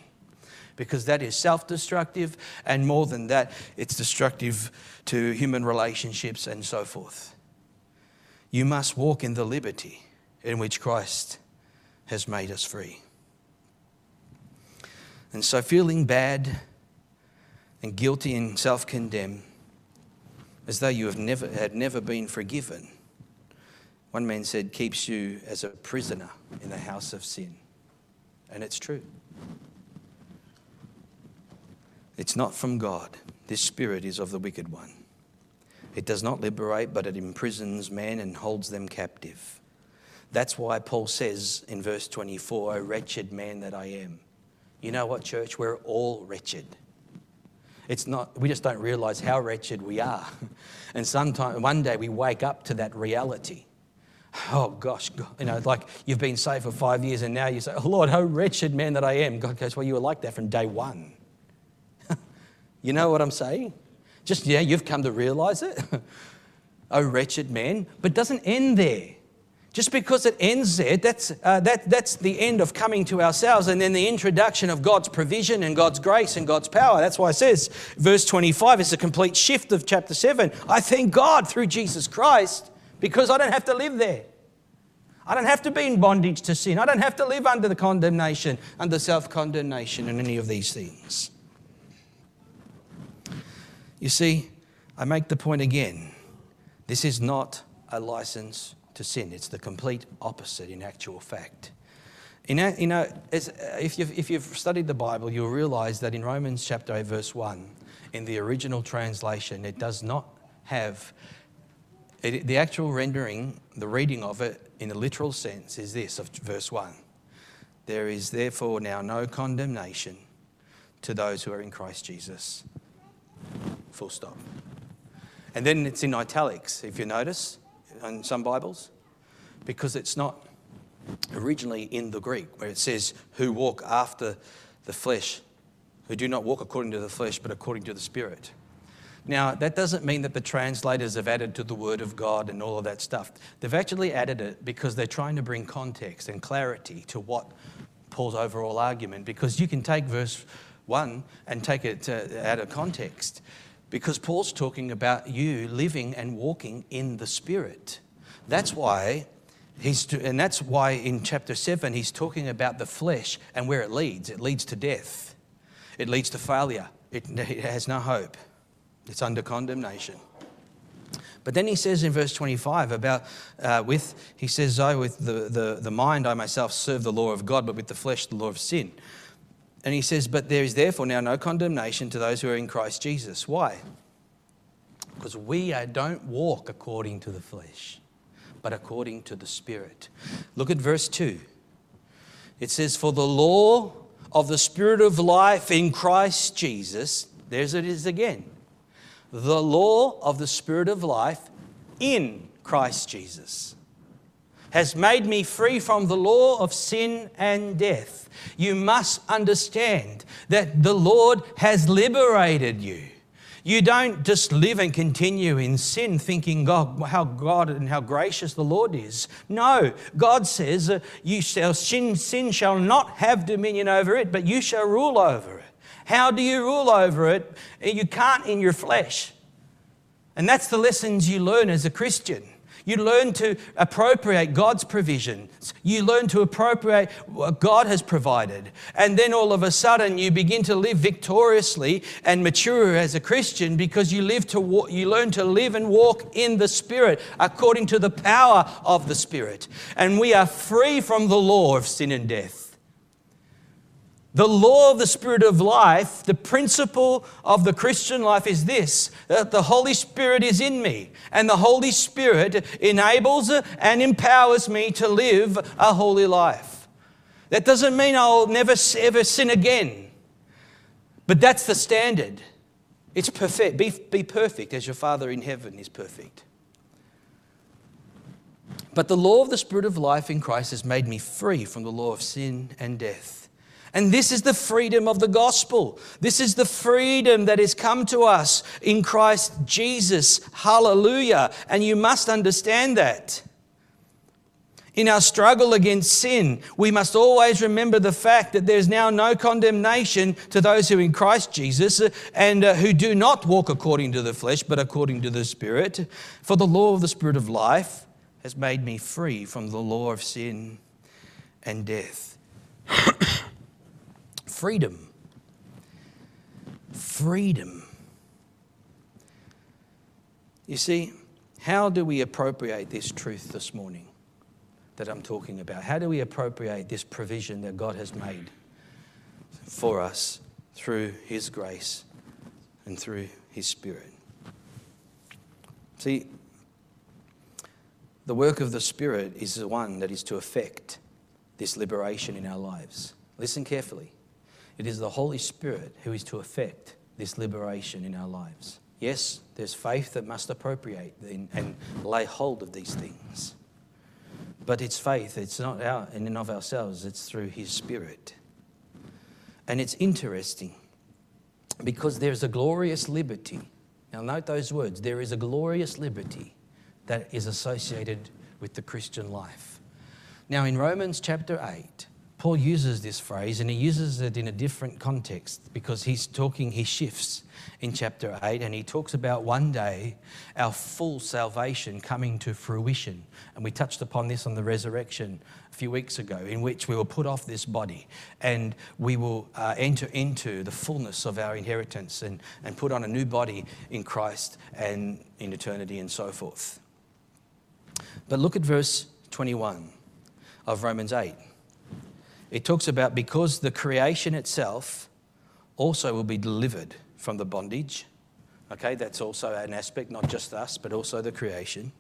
because that is self destructive, and more than that, it's destructive to human relationships and so forth. You must walk in the liberty in which Christ has made us free. And so, feeling bad and guilty and self condemned, as though you have never, had never been forgiven, one man said, keeps you as a prisoner in the house of sin. And it's true. It's not from God. This spirit is of the wicked one. It does not liberate, but it imprisons men and holds them captive. That's why Paul says in verse 24, O wretched man that I am. You know what, church? We're all wretched. It's not, we just don't realize how wretched we are. [LAUGHS] And sometimes, one day we wake up to that reality. Oh gosh, you know, like you've been saved for five years and now you say, oh Lord, how wretched man that I am. God goes, well, you were like that from day one. You know what I'm saying? Just, yeah, you've come to realize it. [LAUGHS] oh, wretched man. But doesn't end there. Just because it ends there, that's, uh, that, that's the end of coming to ourselves and then the introduction of God's provision and God's grace and God's power. That's why it says, verse 25 is a complete shift of chapter 7. I thank God through Jesus Christ because I don't have to live there. I don't have to be in bondage to sin. I don't have to live under the condemnation, under self condemnation, and any of these things. You see, I make the point again. This is not a license to sin, it's the complete opposite in actual fact. In, you know, uh, if you've, if you've studied the Bible, you'll realize that in Romans chapter 8, verse 1, in the original translation, it does not have it, the actual rendering, the reading of it in a literal sense is this of verse 1 There is therefore now no condemnation to those who are in Christ Jesus full stop. And then it's in italics, if you notice, in some Bibles, because it's not originally in the Greek, where it says, who walk after the flesh, who do not walk according to the flesh, but according to the Spirit. Now, that doesn't mean that the translators have added to the Word of God and all of that stuff. They've actually added it because they're trying to bring context and clarity to what Paul's overall argument, because you can take verse 1 and take it out of context because Paul's talking about you living and walking in the Spirit. That's why he's, and that's why in chapter 7 he's talking about the flesh and where it leads. It leads to death, it leads to failure, it, it has no hope, it's under condemnation. But then he says in verse 25 about uh, with, he says, I with the, the, the mind I myself serve the law of God, but with the flesh the law of sin. And he says, But there is therefore now no condemnation to those who are in Christ Jesus. Why? Because we uh, don't walk according to the flesh, but according to the Spirit. Look at verse 2. It says, For the law of the Spirit of life in Christ Jesus, there's it is again. The law of the Spirit of life in Christ Jesus has made me free from the law of sin and death. You must understand that the Lord has liberated you. You don't just live and continue in sin thinking God, how God and how gracious the Lord is. No, God says, uh, you shall, sin, sin shall not have dominion over it, but you shall rule over it. How do you rule over it? You can't in your flesh. And that's the lessons you learn as a Christian. You learn to appropriate God's provisions. You learn to appropriate what God has provided. And then all of a sudden you begin to live victoriously and mature as a Christian because you live to you learn to live and walk in the Spirit according to the power of the Spirit. And we are free from the law of sin and death. The law of the Spirit of life, the principle of the Christian life is this that the Holy Spirit is in me, and the Holy Spirit enables and empowers me to live a holy life. That doesn't mean I'll never ever sin again, but that's the standard. It's perfect. Be, be perfect as your Father in heaven is perfect. But the law of the Spirit of life in Christ has made me free from the law of sin and death. And this is the freedom of the gospel. This is the freedom that has come to us in Christ Jesus. Hallelujah. And you must understand that. In our struggle against sin, we must always remember the fact that there's now no condemnation to those who in Christ Jesus and uh, who do not walk according to the flesh, but according to the Spirit. For the law of the Spirit of life has made me free from the law of sin and death. Freedom. Freedom. You see, how do we appropriate this truth this morning that I'm talking about? How do we appropriate this provision that God has made for us through His grace and through His Spirit? See, the work of the Spirit is the one that is to effect this liberation in our lives. Listen carefully. It is the Holy Spirit who is to effect this liberation in our lives. Yes, there's faith that must appropriate and lay hold of these things. But it's faith, it's not our, in and of ourselves, it's through His Spirit. And it's interesting because there's a glorious liberty. Now, note those words there is a glorious liberty that is associated with the Christian life. Now, in Romans chapter 8, Paul uses this phrase and he uses it in a different context because he's talking, he shifts in chapter 8 and he talks about one day our full salvation coming to fruition. And we touched upon this on the resurrection a few weeks ago, in which we will put off this body and we will uh, enter into the fullness of our inheritance and, and put on a new body in Christ and in eternity and so forth. But look at verse 21 of Romans 8 it talks about because the creation itself also will be delivered from the bondage. Okay, that's also an aspect, not just us, but also the creation.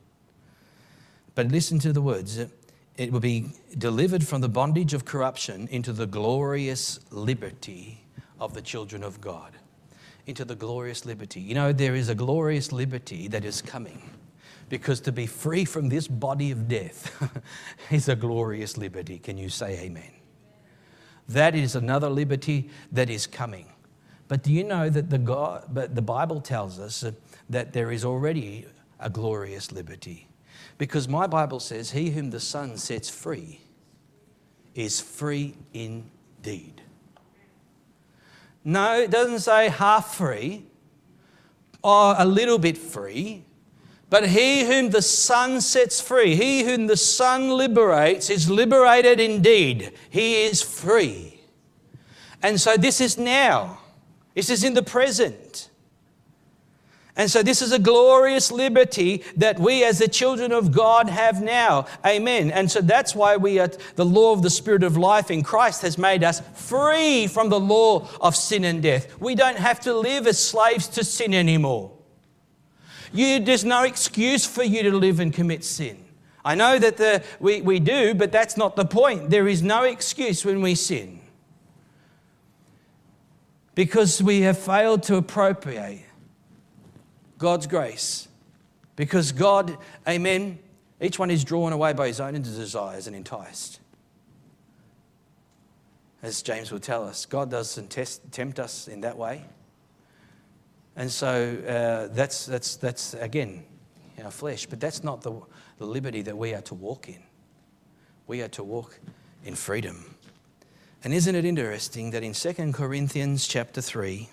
But listen to the words it will be delivered from the bondage of corruption into the glorious liberty of the children of God. Into the glorious liberty. You know, there is a glorious liberty that is coming because to be free from this body of death [LAUGHS] is a glorious liberty. Can you say amen? That is another liberty that is coming. But do you know that the, God, but the Bible tells us that there is already a glorious liberty? Because my Bible says, He whom the Son sets free is free indeed. No, it doesn't say half free or a little bit free. But he whom the Son sets free, he whom the Son liberates, is liberated indeed. He is free. And so this is now, this is in the present. And so, this is a glorious liberty that we, as the children of God, have now. Amen. And so, that's why we are, the law of the Spirit of life in Christ has made us free from the law of sin and death. We don't have to live as slaves to sin anymore. You, there's no excuse for you to live and commit sin. I know that the, we, we do, but that's not the point. There is no excuse when we sin because we have failed to appropriate God's grace. Because God, amen, each one is drawn away by his own desires and enticed. As James will tell us, God doesn't test, tempt us in that way. And so uh, that's, that's, that's, again, our flesh. But that's not the, the liberty that we are to walk in. We are to walk in freedom. And isn't it interesting that in 2 Corinthians chapter 3,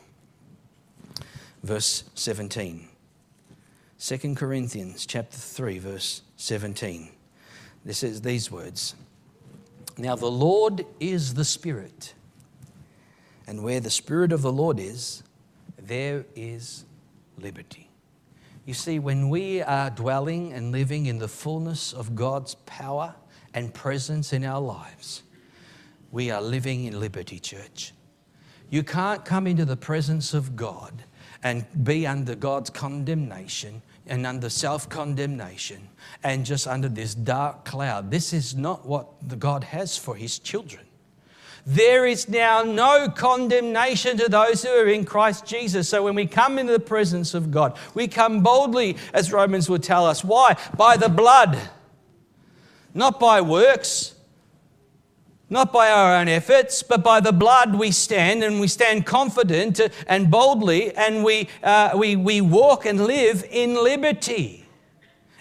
verse 17, 2 Corinthians chapter 3 verse 17. This is these words. Now the Lord is the Spirit. And where the Spirit of the Lord is, there is liberty. You see, when we are dwelling and living in the fullness of God's power and presence in our lives, we are living in liberty, church. You can't come into the presence of God and be under God's condemnation and under self condemnation and just under this dark cloud. This is not what God has for his children. There is now no condemnation to those who are in Christ Jesus. So when we come into the presence of God, we come boldly, as Romans would tell us. Why? By the blood, not by works. Not by our own efforts, but by the blood we stand, and we stand confident and boldly, and we, uh, we, we walk and live in liberty,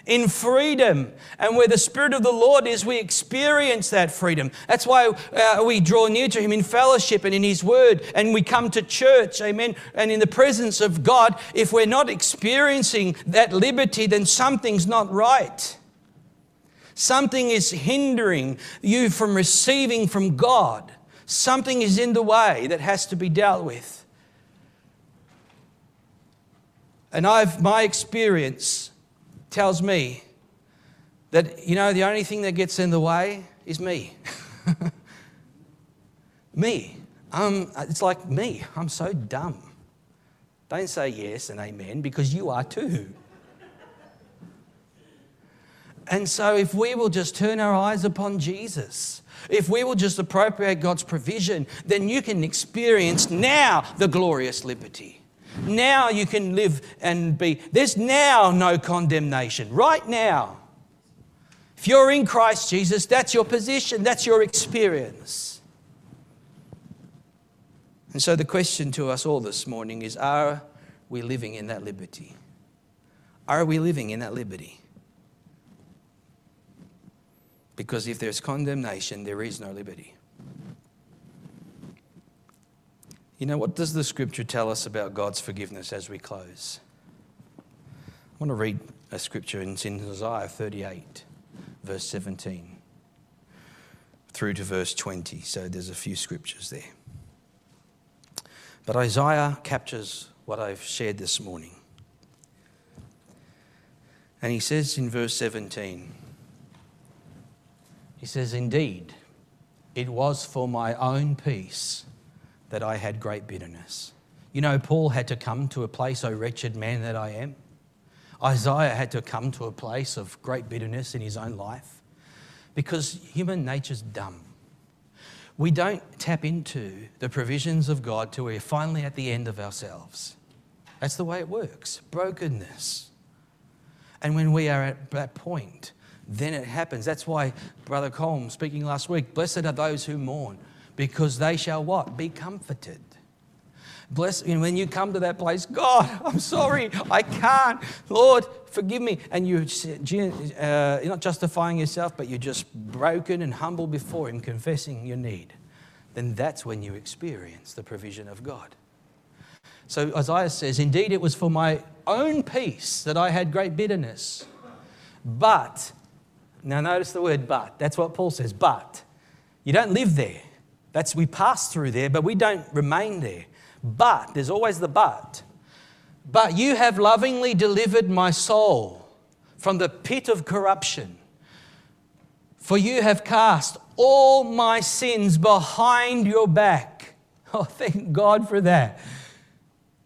in freedom. And where the Spirit of the Lord is, we experience that freedom. That's why uh, we draw near to Him in fellowship and in His Word, and we come to church, amen, and in the presence of God. If we're not experiencing that liberty, then something's not right. Something is hindering you from receiving from God. Something is in the way that has to be dealt with. And I've, my experience tells me that, you know, the only thing that gets in the way is me. [LAUGHS] me. Um, it's like me. I'm so dumb. Don't say yes and amen because you are too. And so, if we will just turn our eyes upon Jesus, if we will just appropriate God's provision, then you can experience now the glorious liberty. Now you can live and be. There's now no condemnation, right now. If you're in Christ Jesus, that's your position, that's your experience. And so, the question to us all this morning is Are we living in that liberty? Are we living in that liberty? Because if there's condemnation, there is no liberty. You know, what does the scripture tell us about God's forgiveness as we close? I want to read a scripture, in Isaiah 38, verse 17, through to verse 20. So there's a few scriptures there. But Isaiah captures what I've shared this morning. And he says in verse 17, he says, Indeed, it was for my own peace that I had great bitterness. You know, Paul had to come to a place, O wretched man that I am. Isaiah had to come to a place of great bitterness in his own life because human nature's dumb. We don't tap into the provisions of God till we're finally at the end of ourselves. That's the way it works brokenness. And when we are at that point, then it happens. That's why Brother Colm speaking last week, blessed are those who mourn, because they shall what? Be comforted. Bless you know, when you come to that place, God, [LAUGHS] I'm sorry, I can't. Lord, forgive me. And you're, uh, you're not justifying yourself, but you're just broken and humble before Him, confessing your need. Then that's when you experience the provision of God. So Isaiah says, Indeed, it was for my own peace that I had great bitterness. But now, notice the word but. That's what Paul says, but. You don't live there. That's we pass through there, but we don't remain there. But, there's always the but. But you have lovingly delivered my soul from the pit of corruption. For you have cast all my sins behind your back. [LAUGHS] Oh, thank God for that.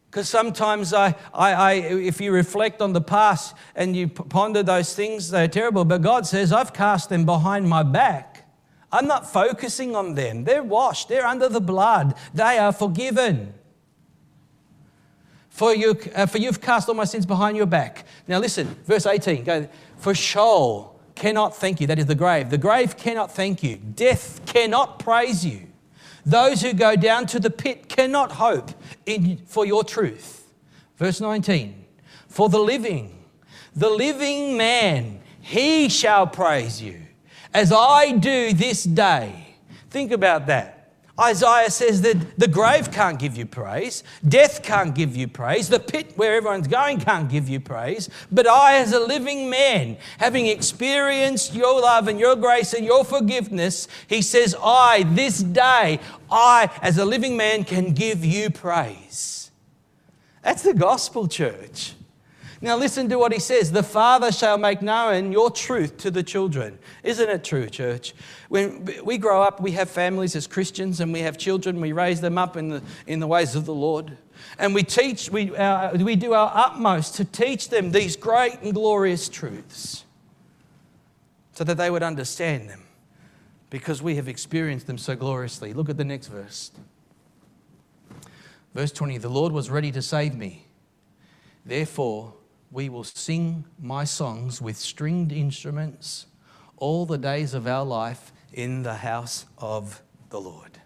Because sometimes I, I, I, if you reflect on the past and you ponder those things, they're terrible. But God says, I've cast them behind my back. I'm not focusing on them. They're washed, they're under the blood, they are forgiven. For, you, uh, for you've cast all my sins behind your back. Now listen, verse 18. Go, for Sheol cannot thank you. That is the grave. The grave cannot thank you. Death cannot praise you. Those who go down to the pit cannot hope in, for your truth. Verse 19. For the living, the living man, he shall praise you, as I do this day. Think about that. Isaiah says that the grave can't give you praise, death can't give you praise, the pit where everyone's going can't give you praise. But I, as a living man, having experienced your love and your grace and your forgiveness, he says, I, this day, I, as a living man, can give you praise. That's the gospel, church. Now, listen to what he says The Father shall make known your truth to the children. Isn't it true, church? When we grow up, we have families as Christians and we have children, we raise them up in the, in the ways of the Lord. And we teach, we, uh, we do our utmost to teach them these great and glorious truths so that they would understand them because we have experienced them so gloriously. Look at the next verse. Verse 20 The Lord was ready to save me. Therefore, we will sing my songs with stringed instruments all the days of our life in the house of the Lord.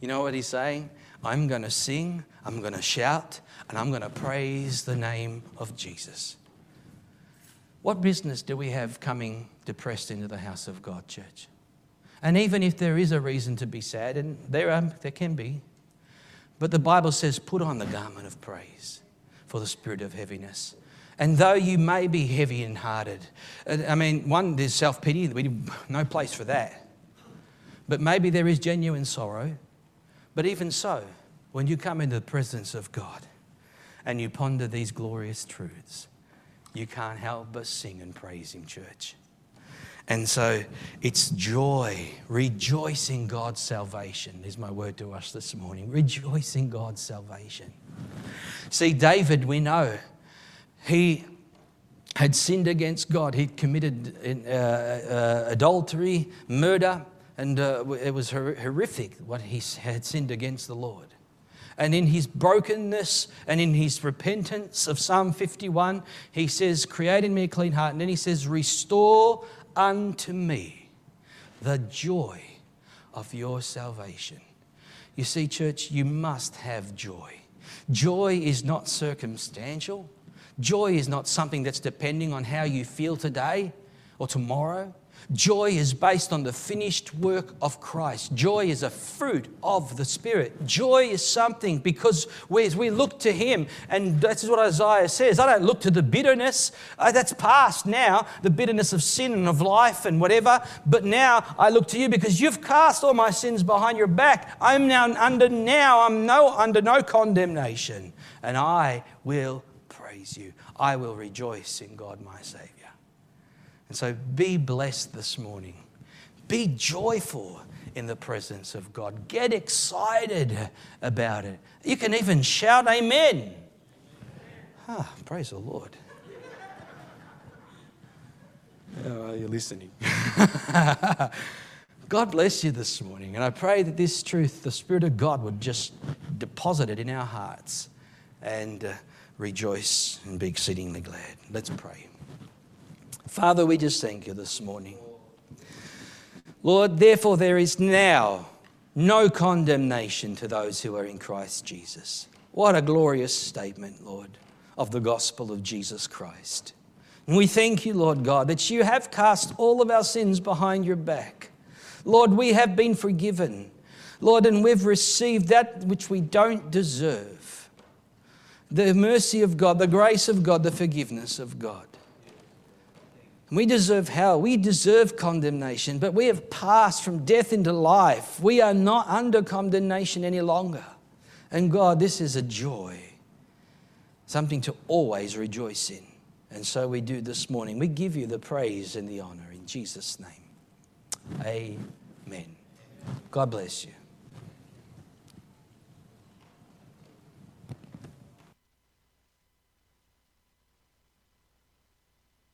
You know what he's saying? I'm going to sing, I'm going to shout, and I'm going to praise the name of Jesus. What business do we have coming depressed into the house of God, church? And even if there is a reason to be sad, and there, are, there can be, but the Bible says, put on the garment of praise for the spirit of heaviness. And though you may be heavy and hearted, I mean, one, there's self pity, we no place for that. But maybe there is genuine sorrow. But even so, when you come into the presence of God and you ponder these glorious truths, you can't help but sing and praise Him, church. And so it's joy, rejoice in God's salvation, is my word to us this morning. Rejoice in God's salvation. See, David, we know, he had sinned against God. He'd committed uh, uh, adultery, murder, and uh, it was horrific what he had sinned against the Lord. And in his brokenness and in his repentance of Psalm 51, he says, Create in me a clean heart. And then he says, Restore unto me the joy of your salvation. You see, church, you must have joy. Joy is not circumstantial. Joy is not something that's depending on how you feel today or tomorrow. Joy is based on the finished work of Christ. Joy is a fruit of the Spirit. Joy is something because we, we look to Him, and that's what Isaiah says. I don't look to the bitterness, uh, that's past now, the bitterness of sin and of life and whatever. But now I look to you because you've cast all my sins behind your back. I'm now under now, I'm no, under no condemnation, and I will praise you. I will rejoice in God my Savior. And so be blessed this morning. Be joyful in the presence of God. Get excited about it. You can even shout, Amen. Ah, praise the Lord. Oh, you're listening. [LAUGHS] God bless you this morning. And I pray that this truth, the Spirit of God, would just deposit it in our hearts and uh, rejoice and be exceedingly glad. Let's pray. Father, we just thank you this morning. Lord, therefore, there is now no condemnation to those who are in Christ Jesus. What a glorious statement, Lord, of the gospel of Jesus Christ. And we thank you, Lord God, that you have cast all of our sins behind your back. Lord, we have been forgiven. Lord, and we've received that which we don't deserve the mercy of God, the grace of God, the forgiveness of God. We deserve hell. We deserve condemnation, but we have passed from death into life. We are not under condemnation any longer. And God, this is a joy. something to always rejoice in. And so we do this morning. We give you the praise and the honor in Jesus' name. Amen. God bless you.